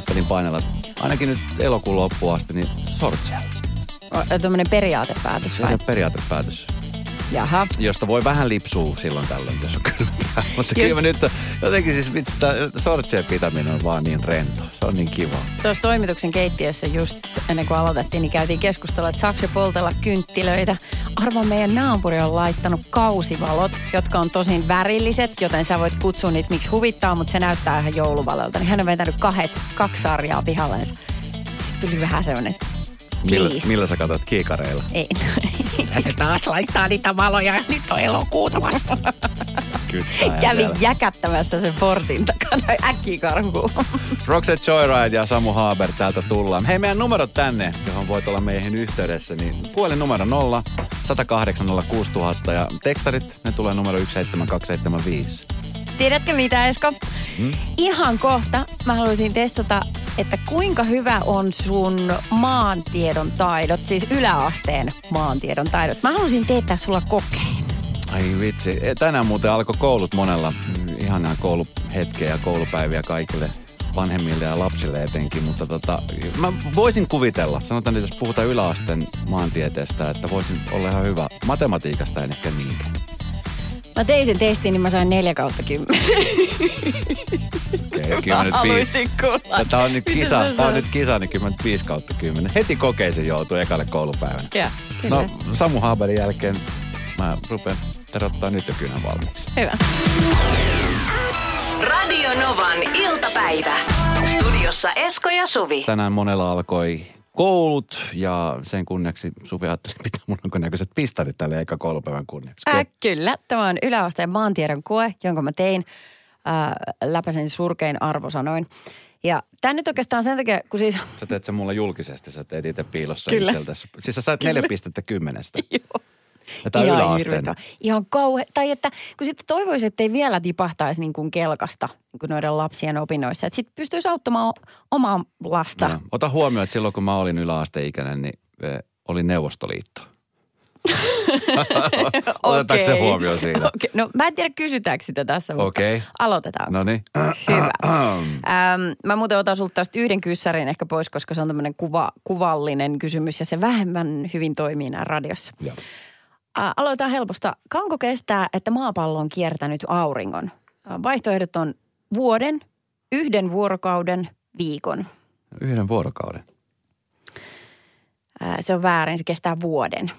ajattelin painella ainakin nyt elokuun loppuun asti, niin sortsia. Tuommoinen periaatepäätös vai? periaatepäätös, Jaha. josta voi vähän lipsua silloin tällöin, jos on kylmää. Mutta kyllä mä nyt jotenkin siis vitsi, sortsien pitäminen on vaan niin rento. Se on niin kiva. Tuossa toimituksen keittiössä just ennen kuin aloitettiin, niin käytiin keskustelua, että saako poltella kynttilöitä. Arvo meidän naapuri on laittanut kausivalot, jotka on tosin värilliset, joten sä voit kutsua niitä miksi huvittaa, mutta se näyttää ihan jouluvalolta. Niin hän on vetänyt kahdet, kaksi sarjaa pihallensa. Sitten tuli vähän semmoinen, Millä, millä sä katsot kiikareilla? ei. Ja se taas laittaa niitä valoja ja nyt on elokuuta vasta. Siellä. jäkättämässä sen portin takana äkkiä karkuun. Roxette Joyride ja Samu Haaber täältä tullaan. Hei, meidän numerot tänne, johon voit olla meihin yhteydessä, niin puhelin numero 0 108 06000 ja tekstarit, ne tulee numero 17275. Tiedätkö mitä, Esko? Hmm? Ihan kohta mä haluaisin testata, että kuinka hyvä on sun maantiedon taidot, siis yläasteen maantiedon taidot. Mä haluaisin teettää sulla kokeen. Ai vitsi, E, tänään muuten alkoi koulut monella. Ihanaa kouluhetkeä ja koulupäiviä kaikille vanhemmille ja lapsille etenkin, mutta tota, mä voisin kuvitella, sanotaan nyt jos puhutaan yläasteen maantieteestä, että voisin olla ihan hyvä matematiikasta, en ehkä niinkään. Mä tein sen testin, niin mä sain 4 kautta 10. Okei, kyllä mä nyt viisi. kuulla. Tämä on nyt kisa, sä tämä on nyt kisa, niin kyllä mä nyt 5 kautta 10. Heti kokeeseen joutuu ekalle koulupäivänä. Ja, kyllä. No Samu Haaberin jälkeen mä rupean terottaa nyt jo kynän valmiiksi. Hyvä. Radio Novan iltapäivä. Studiossa Esko ja Suvi. Tänään monella alkoi koulut ja sen kunniaksi Suvi ajatteli pitää mun näköiset pistarit tälle eka koulupäivän kunniaksi. Äh, kyllä, tämä on yläasteen maantiedon koe, jonka mä tein. Äh, läpäisen surkein arvosanoin. Ja tämä nyt oikeastaan sen takia, kun siis... Sä teet sen mulle julkisesti, sä teet itse piilossa Kyllä. itseltäsi. Siis sä sait neljä pistettä kymmenestä. Joo. Ja tää on yläasteen. Ihan kauhe. Tai että kun sitten toivoisi, että ei vielä tipahtaisi niin kuin kelkasta niin kuin noiden lapsien opinnoissa. Että sitten pystyisi auttamaan omaa lasta. Joo. Ota huomioon, että silloin kun mä olin yläasteikäinen, niin eh, oli Neuvostoliitto. Otetaanko se huomioon siinä? Okei. No mä en tiedä kysytäänkö sitä tässä, mutta Okei. aloitetaan. No niin. Hyvä. Ähm, mä muuten otan sulta tästä yhden kyssärin ehkä pois, koska se on tämmöinen kuva, kuvallinen kysymys ja se vähemmän hyvin toimii nämä radiossa. Joo. Aloitetaan helposta. Kauanko kestää, että maapallo on kiertänyt auringon? Vaihtoehdot on vuoden, yhden vuorokauden, viikon. Yhden vuorokauden. Se on väärin, se kestää vuoden.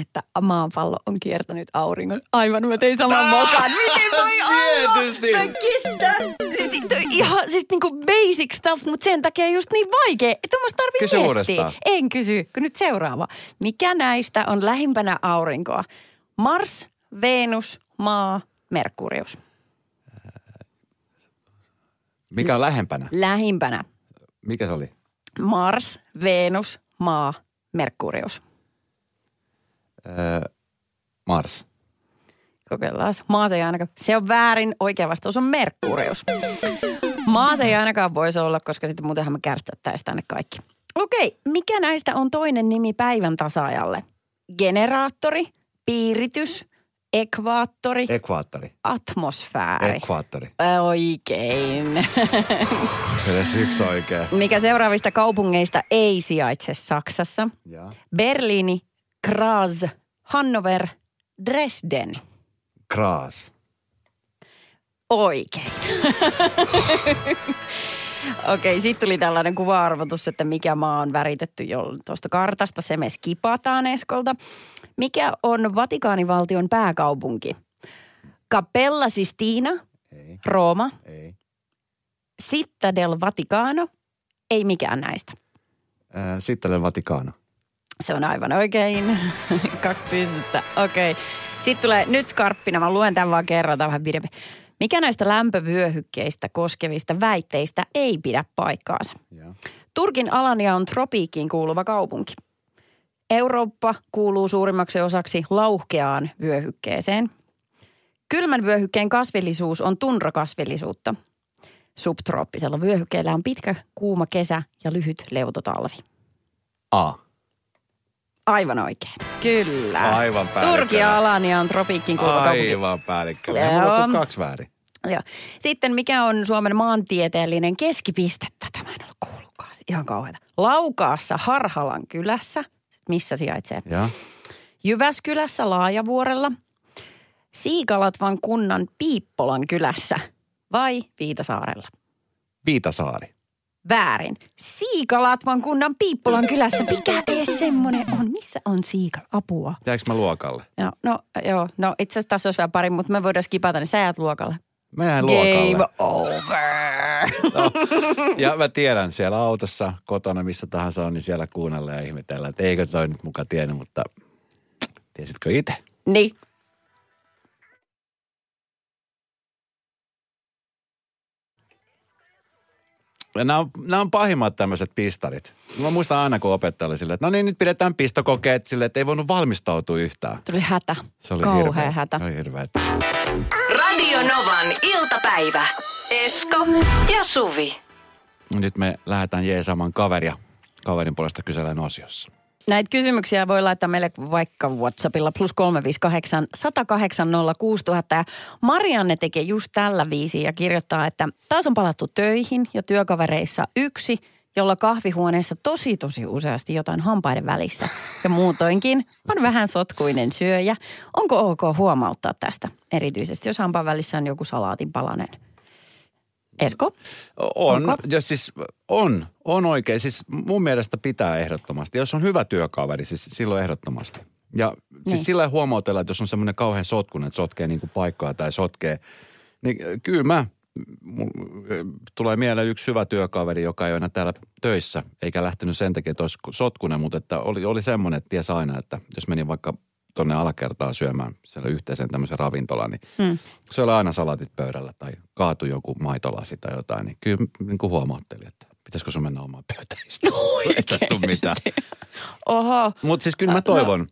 Että maapallo on kiertänyt auringon. Aivan, mä tein saman mokan. Miten voi olla? Tietysti. Mä kestän. Siis, toi ihan siis niinku basic stuff, mutta sen takia just niin vaikea. Että musta tarvii Kysy miettiä. uudestaan. En kysy, kun nyt seuraava. Mikä näistä on lähimpänä aurinkoa? Mars, Venus, Maa, Merkurius. Mikä on lähempänä? Lähimpänä Mikä se oli? Mars, Venus, Maa, Merkurius. Öö, Mars. Kokeillaan. Maa se ei ainakaan. Se on väärin. Oikea vastaus on Merkurius. Maa se ei ainakaan voisi olla, koska sitten muutenhan me kärstettäisiin tänne kaikki. Okei, mikä näistä on toinen nimi päivän tasaajalle? Generaattori, piiritys, ekvaattori, Ekvaattori. atmosfääri. Ekvaattori. Oikein. Edes yksi oikein. Mikä seuraavista kaupungeista ei sijaitse Saksassa? Ja. Berliini, Graz, Hannover, Dresden. Kraas. Oikein. Okei, sitten tuli tällainen kuva-arvotus, että mikä maa on väritetty jo tuosta kartasta. Se me skipataan Eskolta. Mikä on Vatikaanivaltion pääkaupunki? Capella Sistina, Ei, Rooma, ei. Città del Vaticano, ei mikään näistä. Sitten oli Vatikano. Se on aivan oikein. Kaksi pistettä. Okei. Okay. Sitten tulee nyt skarppina. Mä luen tämän vaan kerran, tämä vähän pidempi. Mikä näistä lämpövyöhykkeistä koskevista väitteistä ei pidä paikkaansa? Ja. Turkin Alania on tropiikkiin kuuluva kaupunki. Eurooppa kuuluu suurimmaksi osaksi lauhkeaan vyöhykkeeseen. Kylmän vyöhykkeen kasvillisuus on tundrakasvillisuutta. Subtrooppisella vyöhykkeellä on pitkä, kuuma kesä ja lyhyt leutotalvi. A. Aivan oikein. Kyllä. Aivan. Turki ja Alania on tropiikkiin kuuluva kaupunki. Aivan päällikkönä. Joo. Mulla on kaksi väärin. Ja sitten mikä on Suomen maantieteellinen keskipiste? Tätä mä en ole kuullutkaan. Ihan kauheata. Laukaassa Harhalan kylässä, missä sijaitsee? Ja Jyväskylässä Laajavuorella, Siikalatvan kunnan Piippolan kylässä vai Viitasaarella? Viitasaari. Väärin. Siikalatvan kunnan Piippolan kylässä. Mikä edes semmonen on? Missä on Siikal? Apua. Jääkö mä luokalle? Joo, no, joo, no itse asiassa tässä olisi vielä pari, mutta me voidaan skipata, niin sä jäät luokalle. Mä Game luokalle. over. No, ja mä tiedän siellä autossa, kotona, missä tahansa on, niin siellä kuunnellaan ja ihmetellään, että eikö toi nyt muka tiennyt, mutta tiesitkö itse? Niin. Ja nämä on, nämä on pahimmat tämmöiset pistarit. Mä muistan aina, kun opettaja oli silleen, että no niin, nyt pidetään pistokokeet silleen, että ei voinut valmistautua yhtään. Tuli hätä. Se oli Kauhea hirveä. hätä. Oli hirveä. Radio Novan iltapäivä. Esko ja Suvi. Nyt me lähdetään jeesaamaan kaveria. Kaverin puolesta kysellään osiossa. Näitä kysymyksiä voi laittaa meille vaikka WhatsAppilla plus 358 108 06000. Ja Marianne tekee just tällä viisi ja kirjoittaa, että taas on palattu töihin ja työkavereissa yksi, jolla kahvihuoneessa tosi tosi useasti jotain hampaiden välissä. Ja muutoinkin on vähän sotkuinen syöjä. Onko ok huomauttaa tästä? Erityisesti jos hampaan välissä on joku salaatin palanen. Esko? On, Onko? ja siis on, on oikein. Siis mun mielestä pitää ehdottomasti. Jos on hyvä työkaveri, siis silloin ehdottomasti. Ja niin. Niin. siis sillä huomautella, että jos on semmoinen kauhean sotkunen, että sotkee niin kuin paikkaa tai sotkee, niin kyllä mä, tulee mieleen yksi hyvä työkaveri, joka ei ole enää täällä töissä, eikä lähtenyt sen takia, että olisi sotkunen, mutta että oli, oli semmoinen, että ties aina, että jos meni vaikka tonne alakertaan syömään siellä yhteisen tämmöisen ravintolan, niin Hmm. se oli aina salatit pöydällä tai kaatui joku maitolasi tai jotain, niin kyllä niin kuin että pitäisikö sun mennä omaan pöytään istumaan. Ei tästä tule mitään. Oho. Mutta siis kyllä mä no. toivon,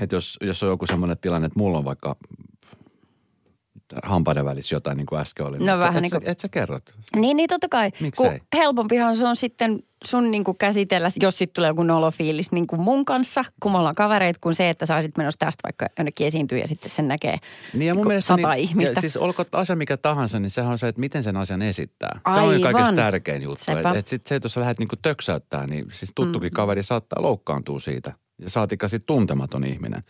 että jos, jos on joku semmoinen tilanne, että mulla on vaikka hampaiden välissä jotain, niin kuin äsken oli. No et, vähän sä, niin et, kuin- sä, et sä kerrot. Niin, niin totta kai. Miksei? Kun helpompihan se on sitten sun niin kuin käsitellä, jos sitten tulee joku nolofiilis niin kuin mun kanssa, kun me ollaan kavereita, kuin se, että sä olisit menossa tästä vaikka jonnekin esiintyä ja sitten sen näkee Niin ja mun mielestä sata niin, ihmistä. Ja siis olkoon asia mikä tahansa, niin sehän on se, että miten sen asian esittää. Se on Aivan. kaikista tärkein juttu. Sepä. Että et sit se, että jos sä lähdet niinku töksäyttää, niin siis tuttukin mm. kaveri saattaa loukkaantua siitä. Ja saatika sit tuntematon ihminen.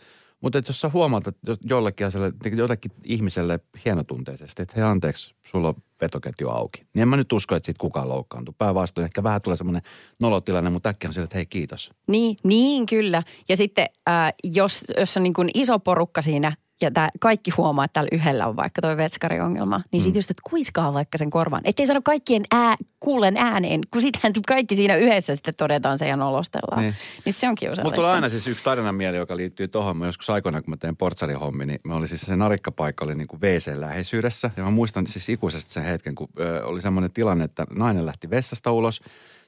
Mutta jos sä huomaat että jo- jollekin, asialle, niin jollekin ihmiselle hienotunteisesti, että hei anteeksi, sulla on vetoketju auki. Niin en mä nyt usko, että siitä kukaan loukkaantuu. Päinvastoin ehkä vähän tulee semmoinen nolotilanne, mutta äkkiä on sille, että hei kiitos. Niin, niin kyllä. Ja sitten äh, jos, jos on niin kuin iso porukka siinä ja tää, kaikki huomaa, että tällä yhdellä on vaikka toi vetskariongelma, niin Mm. sitten just, että kuiskaa vaikka sen korvaan. Ettei sano kaikkien ää, kuulen ääneen, kun sitähän kaikki siinä yhdessä sitten todetaan se ja nolostellaan. Niin. Niin, niin se on kiusallista. Mutta tulee aina siis yksi tarina mieleen, joka liittyy tuohon. Mä joskus aikoinaan, kun mä tein portsarihommi, niin me oli siis se narikkapaikka oli niin kuin WC läheisyydessä. Ja mä muistan siis ikuisesti sen hetken, kun ö, oli semmoinen tilanne, että nainen lähti vessasta ulos.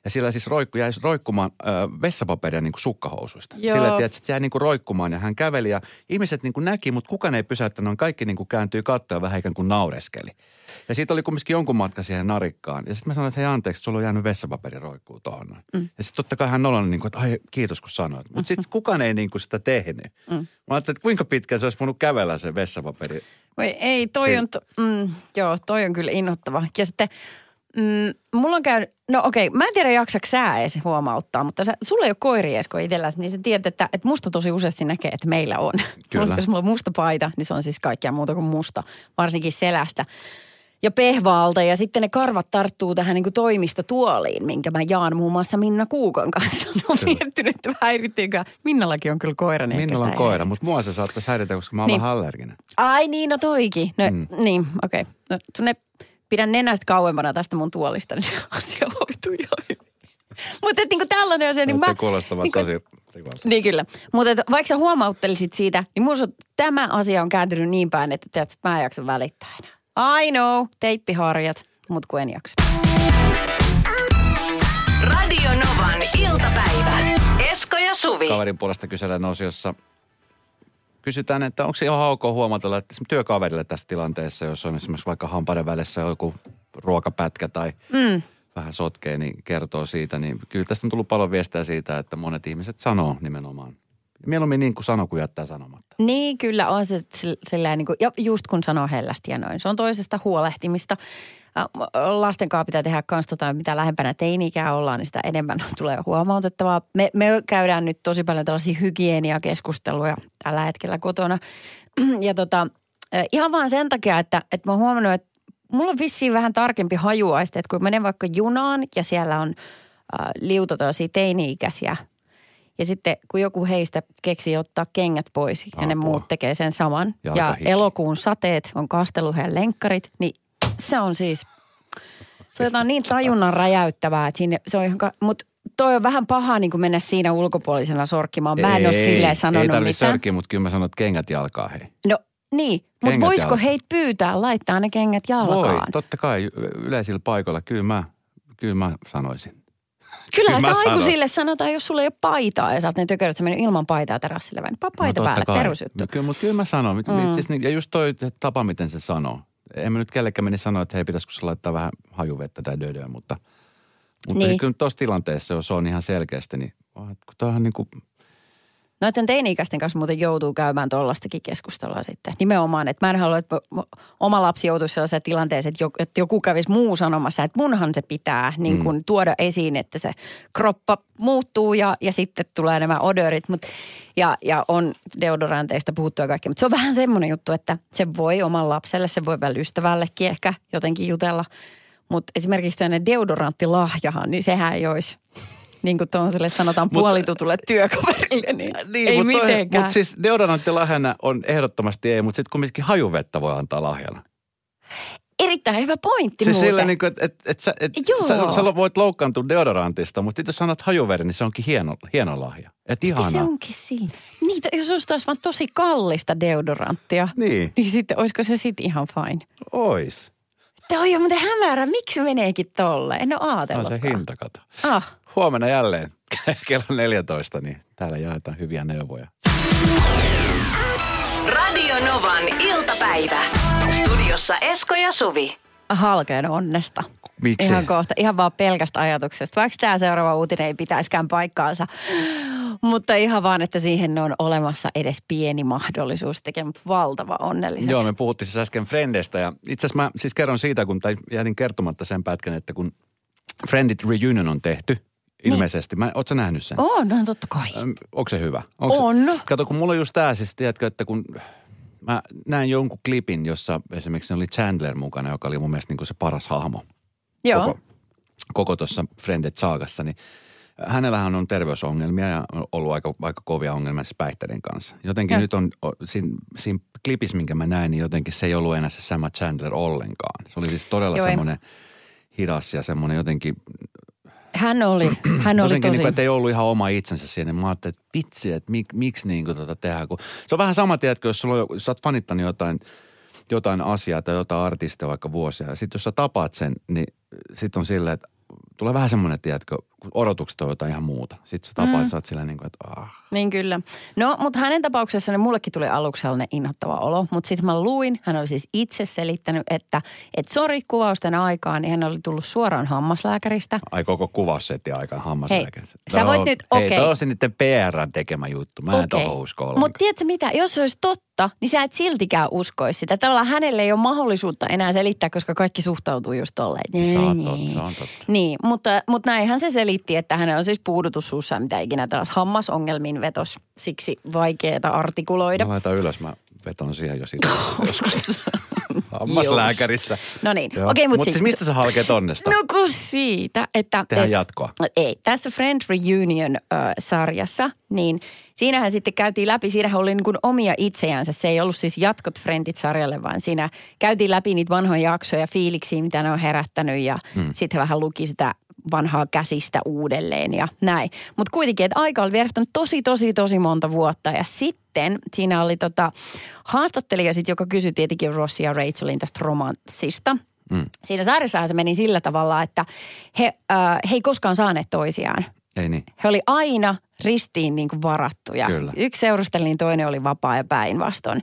Ja sillä siis roikku, jäi roikkumaan ö, vessapaperia niin kuin sukkahousuista. Joo. Sillä tiedät, että jäi niin kuin roikkumaan ja hän käveli ja ihmiset niin kuin näki, mutta kukaan ei pysäyttänyt. On kaikki niin kuin kääntyi kattoa vähän ikään kuin naureskeli. Ja siitä oli kumminkin jonkun matka siihen narikkaan. Ja sitten mä sanoin, että hei anteeksi, sulla on jäänyt vessapaperi roikkuu tuohon. Mm. Ja sitten totta kai hän nolon niin kuin, että ai kiitos kun sanoit. Mutta sitten kukaan ei niin kuin sitä tehnyt. Mm. Mä ajattelin, että kuinka pitkään se olisi voinut kävellä se vessapaperi. Voi ei, toi on, to, mm, joo, toi on kyllä innoittava. Ja sitten, mm, mulla on käynyt, no okei, mä en tiedä jaksaks sä edes huomauttaa, mutta sä, sulla ei ole koiri Esko itselläsi, niin sä tiedät, että, että musta tosi useasti näkee, että meillä on. Kyllä. Mulla- Jos mulla on musta paita, niin se on siis kaikkea muuta kuin musta, varsinkin selästä. Ja pehvaalta ja sitten ne karvat tarttuu tähän niin kuin toimistotuoliin, minkä mä jaan muun muassa Minna Kuukon kanssa. Mä oon Kyllä. miettinyt, että häirittiinkö. Minnallakin on kyllä koira. niin Minulla on koira, mutta mua se saattaisi häiritä, koska mä oon Niin. vähän allerginen. Ai niin, no toikin. No, Mm. Niin, okei. Okay. No, tunne, pidän nenästä kauempana tästä mun tuolista, niin se asia hoituu ihan hyvin. Mutta niinku tällainen asia, niin Nyt mä... se kuulostaa niinku- tosi rikolliselta. Niin kyllä. Mutta vaikka sä huomauttelisit siitä, niin on- tämä asia on kääntynyt niin päin, että tiedät, mä en jaksa välittää enää. I know, teippiharjat, mutta kun en jaksa. Radio Novan iltapäivä. Esko ja Suvi. Kaverin puolesta kysellään osiossa. Kysytään, että onko se ihan ok huomatella, että työkaverille tässä tilanteessa, jos on esimerkiksi vaikka hampaiden välissä joku ruokapätkä tai Mm. vähän sotkee, niin kertoo siitä. Niin kyllä tästä on tullut paljon viestejä siitä, että monet ihmiset sanoo nimenomaan Mieluummin niin kuin sano, kuin jättää sanomatta. Niin, kyllä on se sillä- sillä niin kuin, ja just kun sanoo hellästi ja noin. Se on toisesta huolehtimista. Ä, Lasten kanssa pitää tehdä kans tota, mitä lähempänä teini-ikää ollaan, niin sitä enemmän tulee huomautettavaa. Me, me käydään nyt tosi paljon tällaisia hygieniakeskusteluja tällä hetkellä kotona. Ja tota, ä, ihan vaan sen takia, että, että mä oon huomannut, että mulla on vissiin vähän tarkempi hajuaiste, että kun menen vaikka junaan ja siellä on äh, liuta tällaisia teini-ikäisiä ja sitten kun joku heistä keksii ottaa kengät pois ja ne Apua. muut tekee sen saman. Ja Jalkahiki. elokuun sateet on kasteluhen lenkkarit, niin se on siis, se on jotain niin tajunnan räjäyttävää, että siinä, se on ihan, mutta toi on vähän paha niin kuin mennä siinä ulkopuolisena sorkkimaan. Mä en ole silleen Ei sanonut tarvitse mitään. sörkiä, mutta kyllä mä sanon, että kengät jalkaa hei. No niin, mutta voisiko heitä pyytää laittaa ne kengät jalkaan? Voi, totta kai yleisillä paikoilla. Kyllä mä, kyllä mä sanoisin. Kyllähän Kyllä sitä sanon. aikuisille sanotaan, jos sulla ei ole paitaa ja sä oot ne sä mennyt ilman paitaa terassille, vai niin paita No päälle, kai. perusjuttu. No Kyllä, mutta kyllä mä sanon. Mm. Siis, niin- ja just toi tapa, miten se sanoo. En mä nyt kellekään meni sanoa, että hei, pitäisikö se laittaa vähän hajuvettä tai dödöä, mutta, mutta Niin. niin. kyllä tuossa tilanteessa, jos se on ihan selkeästi, niin kun toihan niin kuin, Noiden teini-ikäisten kanssa muuten joutuu käymään tuollaistakin keskustelua sitten. Nimenomaan, että mä en halua, että oma lapsi joutuisi sellaiseen tilanteeseen, että joku, että joku kävisi muu sanomassa, että munhan se pitää niin kuin tuoda esiin, että se kroppa muuttuu ja, ja sitten tulee nämä odorit. Mut, ja, ja on deodoranteista puhuttu ja kaikki. Mutta se on vähän semmoinen juttu, että se voi oman lapselle, se voi vielä ystävällekin ehkä jotenkin jutella. Mutta esimerkiksi tämmöinen deodoranttilahjahan, niin sehän ei olisi niin kuin tuollaiselle sanotaan Mut- puolitutulle työkaverille, niin, ei mutta mitenkään. Mutta siis deodorantti lahjana on ehdottomasti ei, mutta sitten kumminkin hajuvettä voi antaa lahjana. Erittäin hyvä pointti Siis muuten. sillä niin kuin, että et, et sä, et, Joo. sä, sä voit loukkaantua deodorantista, mutta sitten jos sanot hajuveri, niin se onkin hieno, hieno lahja. Et Ja se onkin siinä. Niitä, jos olisi taas vaan tosi kallista deodoranttia, Niin, niin sitten olisiko se sitten ihan fine. ois. Tämä on jo muuten hämärä. Miksi meneekin tolle? En ole Se on ajatellutkaan. se hinta, kato. Ah, Huomenna jälleen kello 14, niin täällä jaetaan hyviä neuvoja. Radio Novan iltapäivä. Studiossa Esko ja Suvi. halkeen onnesta. Miksi? Ihan kohta, ihan vaan pelkästä ajatuksesta. Vaikka tämä seuraava uutinen ei pitäiskään paikkaansa. Mutta ihan vaan, että siihen on olemassa edes pieni mahdollisuus tekemään valtava onnelliseksi. Joo, me puhuttiin siis äsken Frendeistä ja itse asiassa mä siis kerron siitä, kun tai jätin kertomatta sen pätkän, että kun Friendit Reunion on tehty, ilmeisesti. Mä, ootko nähnyt sen? On, no totta kai. Öm, Onko se hyvä? Onko On. Se, kato, kun mulla on just tää siis, tiedätkö, että kun mä näin jonkun klipin, jossa esimerkiksi oli Chandler mukana, joka oli mun mielestä niin kuin se paras hahmo Joo. koko, koko tuossa Friendet saagassa, niin hänellähän on terveysongelmia ja on ollut aika, aika kovia ongelmia siis päihteiden kanssa. Jotenkin Ja. nyt on, siinä, siinä klipissä, minkä mä näin, niin jotenkin se ei ollut enää se sama Chandler ollenkaan. Se oli siis todella Joo, semmoinen hidas ja semmoinen jotenkin Hän oli, hän oli Jotenkin tosi... niin kuin, ei ollut ihan oma itsensä siinä. Mä ajattelin, että vitsi, että mik, miksi niin kuin tota tehdään. Kun se on vähän sama, tiedätkö, jos sulla on, jos sä oot fanittanut jotain, jotain asiaa tai jotain artistia vaikka vuosia. Ja sitten jos sä tapaat sen, niin sitten on silleen, että tulee vähän semmoinen, tiedätkö, odotukset on jotain ihan muuta. Sitten sä tapaat, mm. sä oot silleen niin kuin, että ah. Niin kyllä. No, mutta hänen tapauksessaan mullekin tuli aluksi sellainen inhottava olo. Mutta sitten mä luin, hän oli siis itse selittänyt, että et sori kuvausten aikaan, niin hän oli tullut suoraan hammaslääkäristä. Ai koko kuvaussetti aikaan hammaslääkäri. sä voit nyt- Hei, okei. toi on se niiden PRn tekemä juttu. Mä en tohon usko ollenkaan. Mutta tiedätkö mitä, jos se olisi totta, niin sä et siltikään uskoisi sitä. Tavallaan hänelle ei ole mahdollisuutta enää selittää, koska kaikki suhtautuu just tolleen. on niin. totta, se on totta. Niin, mutta, mutta näinhän se selitti, että hänellä on siis puudutus suussa, mitä ikinä tällaista hammasongelmiin vetos. Siksi vaikeeta artikuloida. Mä laitan ylös, mä veton siihen jo siitä joskus. Hammaslääkärissä. No niin, okei, mutta Mut siis mistä sä halkeet onnesta? No kun siitä, että... Tehdään et- jatkoa. Ei, tässä Friend Reunion-sarjassa, niin siinähän sitten käytiin läpi, siinähän oli niin kuin omia itsejänsä. Se ei ollut siis jatkot Friendit-sarjalle, vaan siinä käytiin läpi niitä vanhoja jaksoja, fiiliksiä, mitä ne on herättänyt ja hmm. sitten vähän luki sitä vanhaa käsistä uudelleen ja näin. Mutta kuitenkin, että aika oli vierähtänyt tosi, tosi, tosi monta vuotta ja sitten siinä oli tota haastattelija sit, joka kysyi tietenkin Rossi ja Rachelin tästä romanssista. Mm. Siinä sarjassahan se meni sillä tavalla, että he, äh, he ei koskaan saaneet toisiaan. Ei niin. He oli aina ristiin niin kuin varattuja. Kyllä. Yksi seurusteli, niin toinen oli vapaa ja päinvastoin.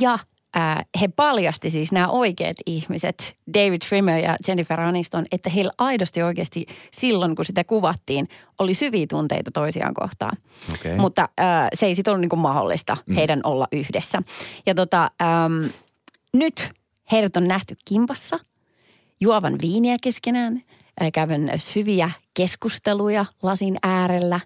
Ja ää, he paljasti siis nämä oikeat ihmiset, David Trimmer ja Jennifer Aniston, että heillä aidosti oikeasti silloin, kun sitä kuvattiin, oli syviä tunteita toisiaan kohtaan. Okei. Mutta ää, se ei sitten ollut niin mahdollista heidän olla yhdessä. Ja tota, äm, nyt heidät on nähty kimpassa, juovan viiniä keskenään, ää, käyvän syviä keskusteluja lasin äärellä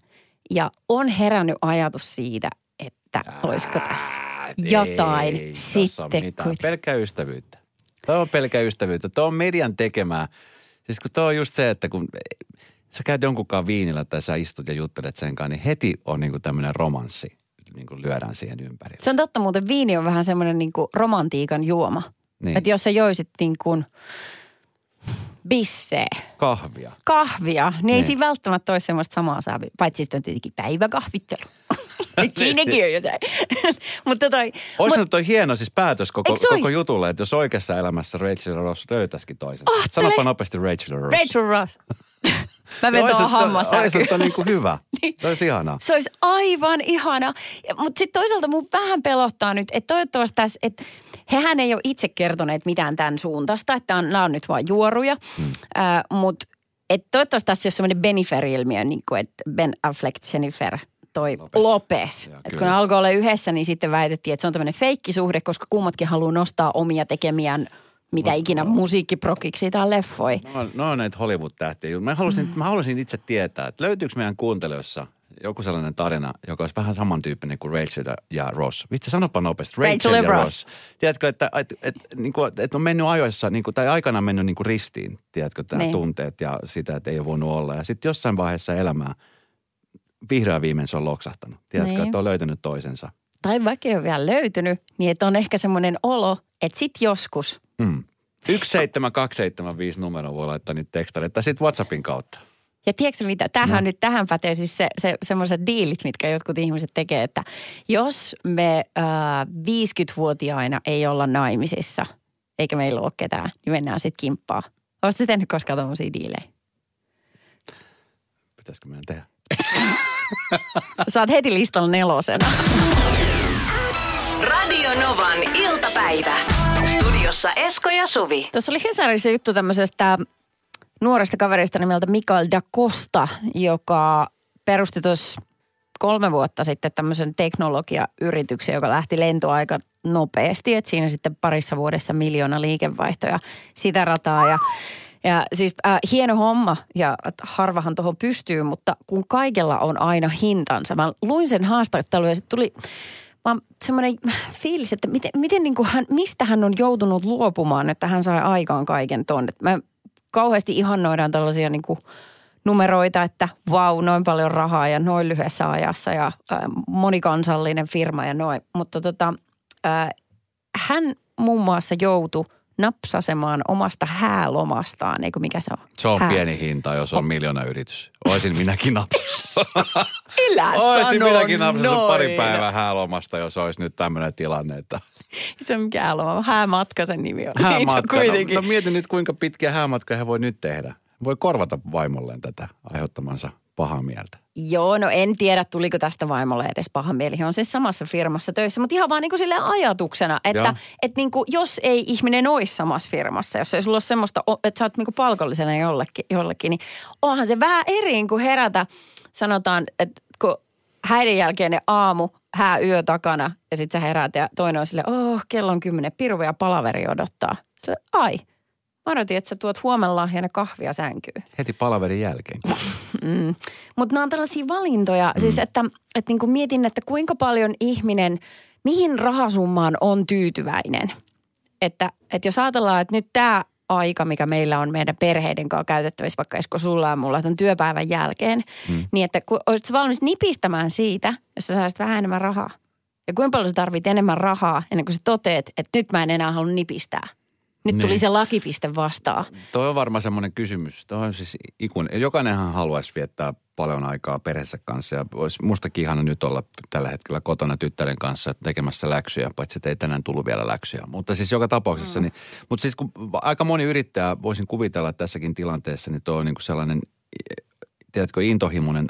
ja on herännyt ajatus siitä, että olisiko tässä jotain Ei sitten. Kun... Pelkkää ystävyyttä. Tuo on pelkkää ystävyyttä. Tuo on median tekemää. Siis kun tuo on just se, että kun sä käyt jonkunkaan viinillä tai sä istut ja juttelet sen kanssa, niin heti on niinku tämmöinen romanssi. Niin kuin lyödään siihen ympärille. Se on totta muuten, viini on vähän semmoinen niin romantiikan juoma. Niin. Että jos sä joisit niin kuin bissee, Kahvia. kahvia, niin, ei Niin. siinä välttämättä ole semmoista samaa saavi. Paitsi sitten on tietenkin päiväkahvittelu. Siinäkin on jotain. Mutta toi... Olisi mut- toi hieno siis päätös koko, koko jutulle, että jos oikeassa elämässä Rachel Ross löytäisikin toisen. Ahtele. Sanoppa nopeasti Rachel Ross. Rachel Ross. Mä vetoan hammassärky. ois nyt niin kuin hyvä. Niin. Se olisi ihanaa. Se olisi aivan ihana. Mutta sitten toisaalta mun vähän pelottaa nyt, että toivottavasti tässä, että hehän ei ole itse kertoneet mitään tämän suuntaista, että nämä on nyt vain juoruja. Hmm. Äh, Mutta toivottavasti tässä ei ole semmoinen Benifer-ilmiö, niin kuin että Ben Affleck, Jennifer, toi. Lopez. Joo, Että kun ne alkoi olla yhdessä, niin sitten väitettiin, että se on tämmöinen feikkisuhde, koska kummatkin haluaa nostaa omia tekemiään mitä ikinä musiikkiprokiksi tai leffoi. No, no on näitä Hollywood-tähtiä. Mä halusin, mä halusin itse tietää, että löytyykö meidän kuuntelijoissa joku sellainen tarina, joka olisi vähän samantyyppinen kuin Rachel ja Ross. Vitsi, sanopa nopeasti. Rachel ja Ross. Tiedätkö, että, että, että, niin kuin, että on mennyt ajoissa, niin kuin, tai aikana mennyt niin kuin ristiin, tiedätkö, tämä Niin. tunteet ja sitä, että ei ole voinut olla. Ja sitten jossain vaiheessa elämää vihreä viimein se on loksahtanut. Tiedätkö, Niin. että on löytänyt toisensa. Tai vaikka ei ole vielä löytynyt, niin että on ehkä semmoinen olo, että sit joskus Mm. 17275 numero voi laittaa niitä tekstareita, tai sitten WhatsAppin kautta. Ja tiedätkö mitä, tähän no. nyt tähän pätee siis se, se, semmoiset diilit, mitkä jotkut ihmiset tekee, että jos me äh, 50-vuotiaina ei olla naimisissa, eikä meillä ole ketään, niin mennään sitten kimppaa. Oletko tehnyt koskaan tommosia diilejä? Pitäisikö meidän tehdä? Oot heti listalla nelosena. Radio Novan iltapäivä. Studiossa Esko ja Suvi. Tuossa oli Hesarissa juttu tämmöisestä nuoresta kaverista nimeltä Mikael da Costa, joka perusti tuossa kolme vuotta sitten tämmöisen teknologiayrityksen, joka lähti lentoaika nopeasti. Että siinä sitten parissa vuodessa miljoona liikevaihtoja sitä rataa ja ja siis äh, hieno homma ja harvahan tuohon pystyy, mutta kun kaikella on aina hintansa. Mä luin sen haastattelun ja sitten tuli vaan semmoinen fiilis, että miten, miten niin kuin hän, mistä hän on joutunut luopumaan, että hän sai aikaan kaiken ton. Et Mä kauheasti ihannoidaan tällaisia niin kuin numeroita, että vau, noin paljon rahaa ja noin lyhyessä ajassa ja äh, monikansallinen firma ja noin. Mutta tota, äh, hän muun muassa joutui napsasemaan omasta häälomastaan, eikö mikä se on? Se on Hää. pieni hinta, jos on miljoona yritys. Oisin minäkin napsassa. Elä Oisin minäkin napsassa pari päivää häälomasta, jos olisi nyt tämmöinen tilanne, että Se on mikä hääloma, häämatka sen nimi on. Niin, häämatka. kuitenkin. No, no mietin nyt, kuinka pitkiä häämatkoja hän voi nyt tehdä. Voi korvata vaimolleen tätä aiheuttamansa pahaa mieltä. Joo, no en tiedä, tuliko tästä vaimolle edes paha mieli. On siis samassa firmassa töissä, mutta ihan vaan niin kuin ajatuksena, että, että niin kuin, jos ei ihminen olisi samassa firmassa, jos ei sulla ole semmoista, että sä oot niin kuin palkollisena jollekin, jollekin, niin onhan se vähän eri kuin herätä, sanotaan, että kun häiden jälkeinen aamu, hää yö takana ja sitten sä herät ja toinen on silleen, oh, kello on kymmenen, piru ja palaveri odottaa. Sille, ai, mä odotin, että sä tuot huomenna lahjana kahvia sänkyyn. Heti palaverin jälkeen. Mm. Mutta nämä on tällaisia valintoja, mm. siis että, että niin kuin mietin, että kuinka paljon ihminen, mihin rahasummaan on tyytyväinen. Että, että jos ajatellaan, että nyt tämä aika, mikä meillä on meidän perheiden kanssa käytettävissä, vaikka Esko sulla ja mulla tämän työpäivän jälkeen, mm. niin että kun olisit valmis nipistämään siitä, jos sä saisit vähän enemmän rahaa. Ja kuinka paljon sä tarvit enemmän rahaa ennen kuin sä toteet, että nyt mä en enää halua nipistää. Nyt tuli Niin. se lakipiste vastaan. Toi on varmaan semmoinen kysymys. Toi on siis ikun. Jokainenhan haluaisi viettää paljon aikaa perheensä kanssa ja olisi mustakin ihana nyt olla tällä hetkellä kotona tyttären kanssa tekemässä läksyjä, paitsi että ei tänään tullut vielä läksyjä. Mutta siis joka tapauksessa, mm. niin, mutta siis kun aika moni yrittäjä, voisin kuvitella että tässäkin tilanteessa, niin toi on niin kuin sellainen, tiedätkö, intohimoinen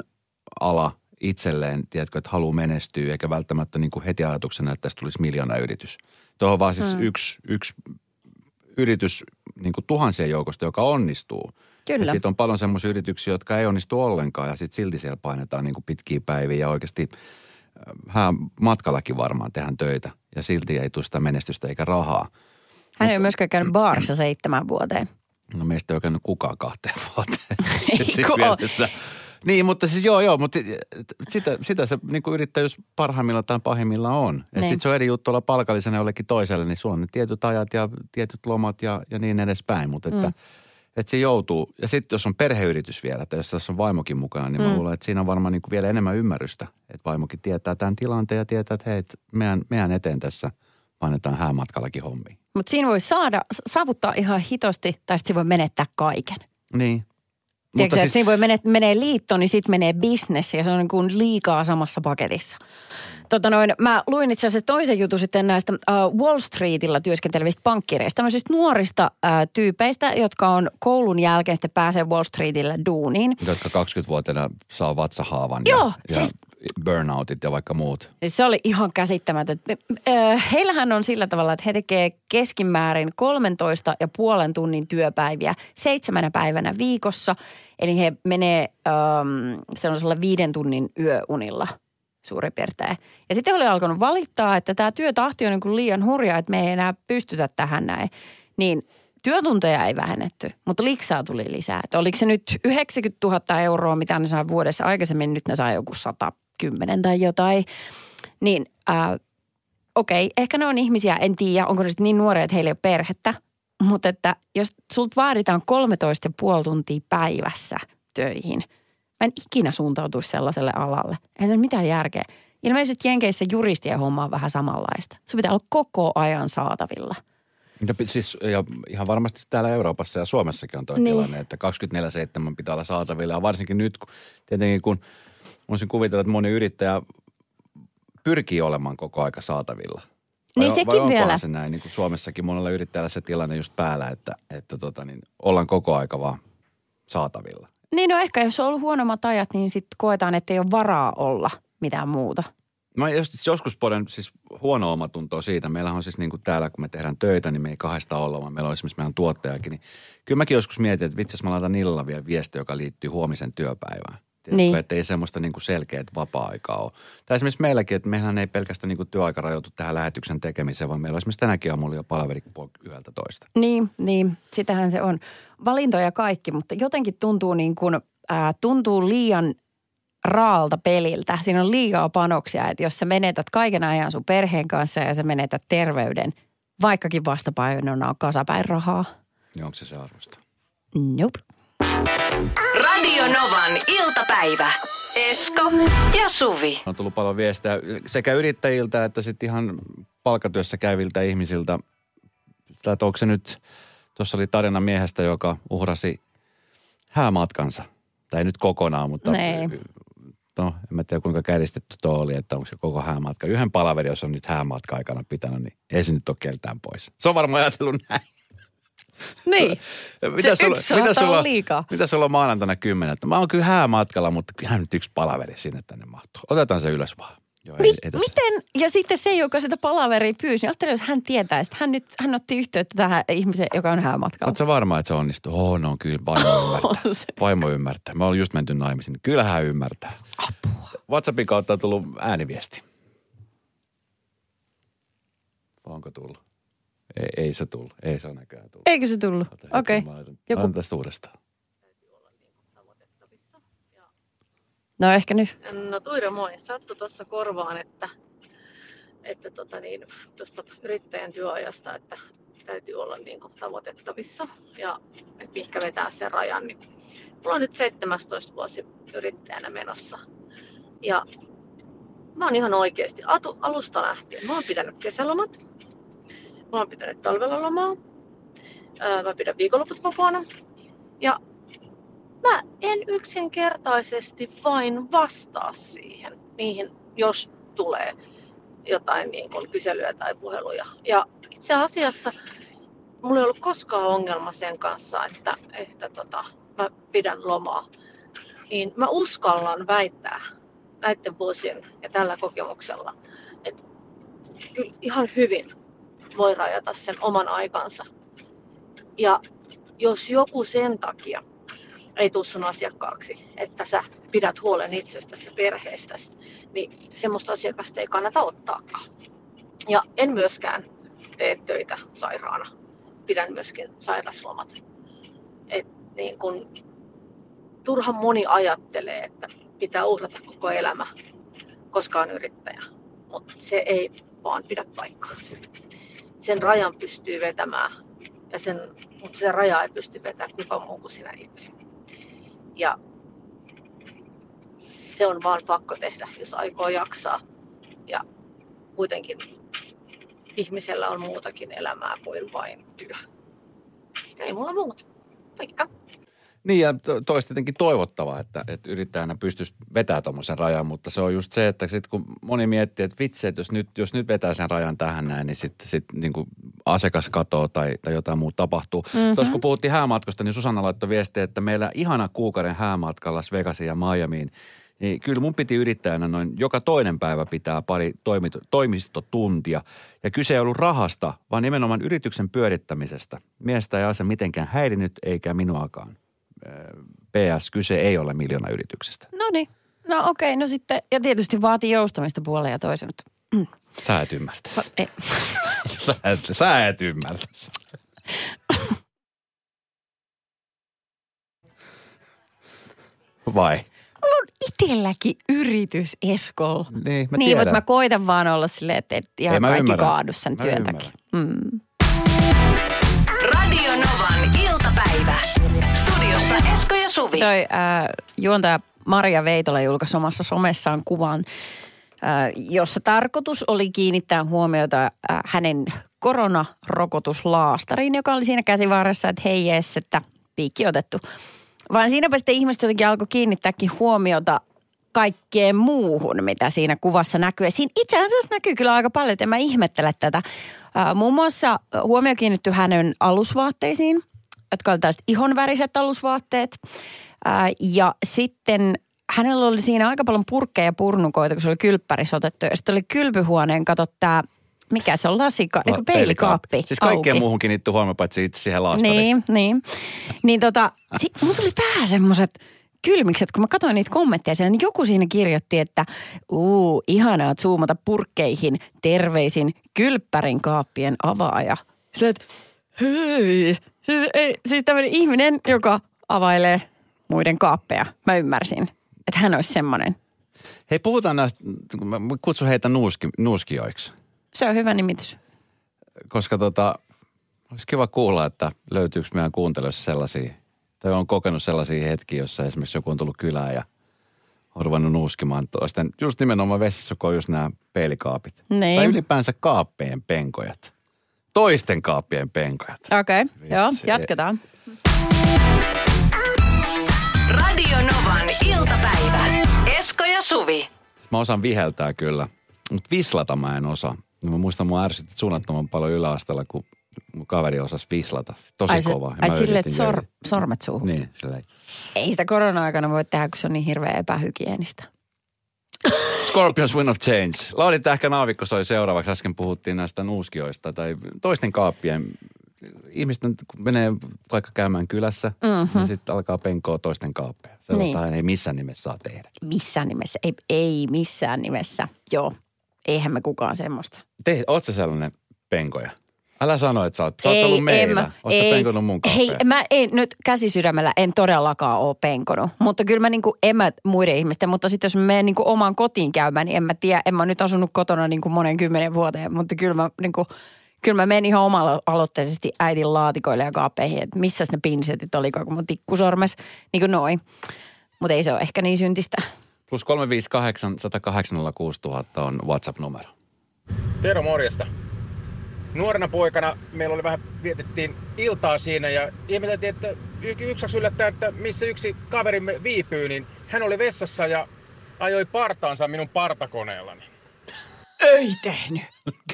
ala, itselleen, tiedätkö, että haluaa menestyä, eikä välttämättä niin kuin heti ajatuksena, että tästä tulisi miljoona yritys. Tuohon on vaan siis Mm. yksi, yksi yritys niin kuin tuhansien joukosta, joka onnistuu. Kyllä. Sitten on paljon semmoisia yrityksiä, jotka ei onnistu ollenkaan ja sitten silti siellä painetaan niin kuin pitkiä päiviä ja oikeasti äh, hän matkallakin varmaan tehdään töitä ja silti ei tule sitä menestystä eikä rahaa. Hän ei ole myöskään käynyt baarissa seitsemän vuoteen. No meistä ei ole käynyt kukaan kahteen vuoteen. Mielessä. Niin, mutta siis joo, joo, mutta sitä, sitä se niin kuin yrittäjyys parhaimmillaan tai pahimmillaan on. Että Niin. sitten se on eri juttu olla palkallisena jollekin toiselle, niin sulla on ne tietyt ajat ja tietyt lomat ja, ja niin edespäin. Mutta että, mm. että se joutuu, ja sitten jos on perheyritys vielä, tai jos tässä on vaimokin mukana, niin mm. mä luulen, että siinä on varmaan niin kuin vielä enemmän ymmärrystä. Että vaimokin tietää tämän tilanteen ja tietää, että hei, meidän, meidän eteen tässä painetaan häämatkallakin hommiin. Mutta siinä voi saada, saavuttaa ihan hitosti, tai sitten voi menettää kaiken. Niin. Tiedätkö, siis... siinä voi mene, menee liitto, niin sitten menee business ja se on niin kuin liikaa samassa paketissa. Tota noin, mä luin itse asiassa toisen jutun sitten näistä uh, Wall Streetillä työskentelevistä pankkireista, tämmöisistä nuorista uh, tyypeistä, jotka on koulun jälkeen sitten pääsee Wall Streetillä duuniin. jotka 20-vuotiaana saa vatsahaavan Joo, ja, siis- ja burnoutit ja vaikka muut. Siis se oli ihan käsittämätön. Heillähän on sillä tavalla, että he tekee keskimäärin 13 ja puolen tunnin työpäiviä seitsemänä päivänä viikossa. Eli he menee ähm, sellaisella viiden tunnin yöunilla suurin piirtein. Ja sitten oli alkanut valittaa, että tämä työtahti on niin kuin liian hurja, että me ei enää pystytä tähän näin. Niin työtunteja ei vähennetty, mutta liksaa tuli lisää. Että oliko se nyt 90 000 euroa, mitä ne saa vuodessa aikaisemmin, nyt ne saa joku 110 tai jotain. Niin äh, okei, ehkä ne on ihmisiä, en tiedä, onko ne niin nuoria, että heillä ei ole perhettä. Mutta että jos sulta vaaditaan 13,5 tuntia päivässä töihin, mä en ikinä suuntautuisi sellaiselle alalle. Ei ole mitään järkeä. Ilmeisesti Jenkeissä juristien homma on vähän samanlaista. Se pitää olla koko ajan saatavilla. Ja, siis, ja ihan varmasti täällä Euroopassa ja Suomessakin on tuo niin. tilanne, että 24-7 pitää olla saatavilla. Ja varsinkin nyt, kun, tietenkin kun voisin kuvitella, että moni yrittäjä pyrkii olemaan koko aika saatavilla. Niin vai, sekin vai vielä. se näin, niin kuin Suomessakin monella yrittäjällä se tilanne just päällä, että, että tota, niin, ollaan koko aika vaan saatavilla. Niin no ehkä jos on ollut huonommat ajat, niin sitten koetaan, että ei ole varaa olla mitään muuta. Mä jos, joskus poden siis huono omatuntoa siitä. Meillä on siis niin kuin täällä, kun me tehdään töitä, niin me ei kahdesta olla, vaan meillä on esimerkiksi meidän tuottajakin. Niin kyllä mäkin joskus mietin, että vitsi, jos mä laitan illalla vielä viesti, joka liittyy huomisen työpäivään. Tiedätkö, Niin. Että ei semmoista niin selkeää vapaa-aikaa ole. Tai esimerkiksi meilläkin, että meillähän ei pelkästään niin kuin työaika rajoitu tähän lähetyksen tekemiseen, vaan meillä on esimerkiksi tänäkin aamulla jo palaveri yhdeltä toista. Niin, niin, sitähän se on. Valintoja kaikki, mutta jotenkin tuntuu niin kuin, ää, tuntuu liian raalta peliltä. Siinä on liikaa panoksia, että jos sä menetät kaiken ajan sun perheen kanssa ja sä menetät terveyden, vaikkakin vastapainona on kasapäin rahaa. Niin onko se se arvosta? Nope. Radio Novan iltapäivä. Esko ja Suvi. On tullut paljon viestejä sekä yrittäjiltä että sitten ihan palkatyössä käyviltä ihmisiltä. Että onko se nyt, tuossa oli tarina miehestä, joka uhrasi häämatkansa. Tai ei nyt kokonaan, mutta Nee. no, en mä tiedä kuinka käristetty tuo oli, että onko se koko häämatka. Yhden palaveri, jos on nyt häämatka aikana pitänyt, niin ei se nyt ole keltään pois. Se on varmaan ajatellut näin. Niin. Mitä Se yksi saattaa olla liikaa. Mitä sulla on maanantaina kymmeneltä? Mä oon kyllä häämatkalla, mutta kyllähän nyt yksi palaveri sinne tänne mahtuu. Otetaan se ylös vaan. Joo, ei, Mi- ei miten, ja sitten se, joka sitä palaveria pyysi, niin ajattelin, jos hän tietäisi, että hän nyt, hän otti yhteyttä tähän ihmiseen, joka on häämatkalla. Oletko varma, että se onnistuu? Oh, no kyllä, vaimo ymmärtää. Vaimo ymmärtää. Me ollaan just menty naimisiin. Kyllä hän ymmärtää. Apua. WhatsAppin kautta on tullut ääniviesti. Onko tullut? Ei, ei se tullut. Ei se näköjään tullut. Eikö se tullut? Okei. laitan- Joku- laitan tästä uudestaan. No ehkä nyt. No Tuira moi. Sattu tuossa korvaan, että, että tota niin, tuosta yrittäjän työajasta, että täytyy olla niin kuin tavoitettavissa ja että mihinkä vetää sen rajan. Niin mulla on nyt 17 vuosi yrittäjänä menossa. Ja mä oon ihan oikeasti atu, alusta lähtien. Mä oon pitänyt kesälomat. Mä oon pitänyt talvella lomaa. Ää, Mä pidän viikonloput vapaana. Ja mä en yksinkertaisesti vain vastaa siihen, niihin, jos tulee jotain niin kuin kyselyä tai puheluja. Ja itse asiassa mulla ei ollut koskaan ongelma sen kanssa, että, että tota, mä pidän lomaa. Niin mä uskallan väittää, näiden vuosien ja tällä kokemuksella, että kyllä ihan hyvin voi rajata sen oman aikansa. Ja jos joku sen takia ei tule sun asiakkaaksi, että sä pidät huolen itsestäsi ja perheestäsi, niin semmoista asiakasta ei kannata ottaakaan. Ja en myöskään tee töitä sairaana. Pidän myöskin sairaslomat. Et niin kun, turhan moni ajattelee, että pitää uhrata koko elämä, koska on yrittäjä. Mutta se ei vaan pidä paikkaansa. Sen rajan pystyy vetämään, ja sen, mutta se raja ei pysty vetämään kukaan muu kuin sinä itse. Ja se on vaan pakko tehdä, jos aikoo jaksaa. Ja kuitenkin ihmisellä on muutakin elämää kuin vain työ. Ei mulla muuta. Moikka! Niin ja to- toista tietenkin toivottavaa, että, että yrittäjänä pystyisi vetämään tuommoisen rajan, mutta se on just se, että sit kun moni miettii, että vitsi, että jos nyt, jos nyt vetää sen rajan tähän näin, niin sitten sit, niin kuin asiakas katoo tai, tai jotain muuta tapahtuu. Mm-hmm. Tuossa kun puhuttiin häämatkosta, niin Susanna laittoi viestiä, että meillä ihana kuukauden häämatka Las Vegasiin ja Miamiin, niin kyllä mun piti yrittäjänä noin joka toinen päivä pitää pari toimito, toimistotuntia. Ja kyse ei ollut rahasta, vaan nimenomaan yrityksen pyörittämisestä. Miestä ei asia mitenkään häirinyt eikä minuakaan. PS, kyse ei ole miljoona yrityksestä. No niin. No okei, no sitten, ja tietysti vaatii joustamista puoleen ja toisen, mutta Sä et va- ei. Sä et, sä et ymmärrä. Vai? Mulla on itelläkin yritys, Eskol. Niin, mä niin, mutta mä koitan vaan olla silleen, että et ihan Ei, kaikki ymmärrän. kaadu sen Mä työn ymmärrän. takia. Mm. Radio Novan iltapäivä. Studiossa Esko ja Suvi. Toi äh, juontaja Maria Veitola julkaisi omassa somessaan kuvan, äh, jossa tarkoitus oli kiinnittää huomiota äh, hänen koronarokotuslaastariin, joka oli siinä käsivarressa, että hei jees, että piikki otettu. Vaan siinäpä sitten ihmiset jotenkin alkoi kiinnittääkin huomiota kaikkeen muuhun, mitä siinä kuvassa näkyy. Siinä itse asiassa näkyy kyllä aika paljon, että en mä ihmettele tätä. Ää, muun muassa huomio kiinnittyi hänen alusvaatteisiin, jotka oli tällaiset ihonväriset alusvaatteet. Ää, ja sitten hänellä oli siinä aika paljon purkkeja ja purnukoita, kun se oli kylppärissä otettu. Ja sitten oli kylpyhuoneen, kato tää, mikä se on, lasika, eikö peilikaappi Siis kaikkeen auki. muuhun kiinnittyi huomioon, paitsi itse siihen laastariin. Niin, niin. Niin tota, si- mulla tuli vähän semmoiset kylmikset, kun mä katsoin niitä kommentteja siellä, niin joku siinä kirjoitti, että uu, ihanaa zoomata purkkeihin, terveisin kylppärin kaappien avaaja. Sillä, että hei, siis, ei, siis tämmöinen ihminen, joka availee muiden kaappeja. Mä ymmärsin, että hän olisi semmoinen. Hei, puhutaan näistä, kun mä kutsun heitä nuuski, nuuskijoiksi. Se on hyvä nimitys. Koska tota, olisi kiva kuulla, että löytyykö meidän kuuntelussa sellaisia, tai on kokenut sellaisia hetkiä, jossa esimerkiksi joku on tullut kylään ja on ruvennut nuuskimaan toisten. Just nimenomaan vessassa, kun on just nämä peilikaapit. Niin. Tai ylipäänsä kaappien penkojat. Toisten kaappien penkojat. Okei, okay, joo, jatketaan. Radio Novan iltapäivä. Esko ja Suvi. Mä osaan viheltää kyllä, mutta vislata mä en osaa. Mä muistan, mua ärsytti suunnattoman paljon yläasteella, kun mun kaveri osasi vislata. Tosi ai se- kova. Ja Ai mä sille, että sor, sormet suuhun. Niin, silleen. Ei sitä korona-aikana voi tehdä, kun se on niin hirveän epähygienistä. Scorpions Win of Change. Lauri Tähkä Naavikko soi seuraavaksi. Äsken puhuttiin näistä nuuskioista tai toisten kaappien. Ihmisten kun menee vaikka käymään kylässä, mm-hmm. niin sitten alkaa penkoa toisten kaappeja. Sellaista Niin. ei missään nimessä saa tehdä. Missään nimessä. Ei, ei missään nimessä. Joo. Eihän me kukaan semmoista. Te, oot sellainen penkoja? Älä sano, että sä oot, sä oot ei, ollut meillä. mä- Oot sä penkonut mun Hei, kaappeja? mä en nyt käsisydämellä en todellakaan ole penkonut. Mutta kyllä mä niinku, en mä muiden ihmisten, mutta sitten jos mä menen niinku omaan kotiin käymään, niin en mä tiedä, en mä nyt asunut kotona niinku monen kymmenen vuoteen, mutta kyllä mä niinku, kyllä mä menin ihan omalla aloitteisesti äitin laatikoille ja kaappeihin, että missä ne pinsetit oliko, kun mun tikkusormes, niin kuin noin. Mutta ei se ole ehkä niin syntistä. Plus 358 108 6000 on WhatsApp-numero. Tero, morjesta. Nuorena poikana meillä oli vähän, vietettiin iltaa siinä ja ihmeteltiin, että y- yksi yllättää, että missä yksi kaverimme viipyy, niin hän oli vessassa ja ajoi partaansa minun partakoneellani. Ei tehnyt.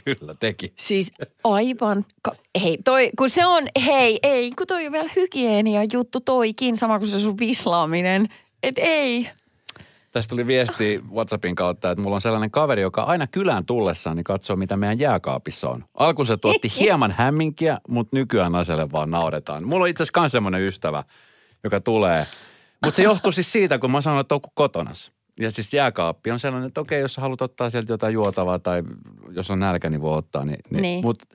Kyllä, teki. Siis aivan, ka- hei toi, kun se on, hei, ei, kun toi on vielä hygienia juttu toikin, sama kuin se sun vislaaminen. Et ei. Tästä tuli viesti WhatsAppin kautta, että mulla on sellainen kaveri, joka aina kylään tullessaan niin katsoo, mitä meidän jääkaapissa on. Alkuun se tuotti hieman hämminkiä, mutta nykyään asialle vaan nauretaan. Mulla on itse asiassa myös semmoinen ystävä, joka tulee. Mutta se johtuu siis siitä, kun mä sanoin, että on kotonas. Ja siis jääkaappi on sellainen, että okei, jos sä haluat ottaa sieltä jotain juotavaa tai jos on nälkä, niin voi ottaa. Niin, niin. Niin. Mutta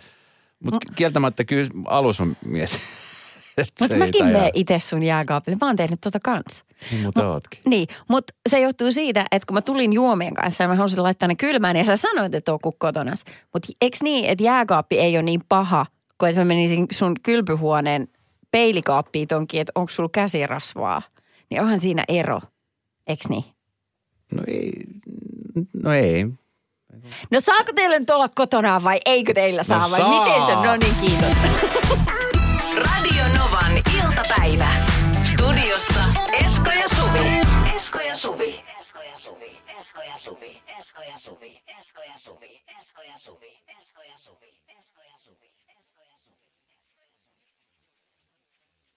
mut kieltämättä kyllä alussa mä mietin. Mutta mäkin menen itse sun jääkaapille. Mä oon tehnyt tota kans. Niin muuten ootkin. Niin, mutta se johtuu siitä, että kun mä tulin juomien kanssa ja mä halusin laittaa ne kylmään ja sä sanoit, että on kuin kotonas. Mutta eikö niin, että jääkaappi ei ole niin paha, kuin että mä menisin sun kylpyhuoneen peilikaappiin tonkin, että onko sulla käsirasvaa. Niin onhan siinä ero, eikö niin? No ei, no ei. No saako teillä nyt olla kotona vai eikö teillä saa? No vai saa. miten se? No niin, kiitos. Radio Novan iltapäivä. Studiossa Esko ja Suvi. Esko ja Suvi.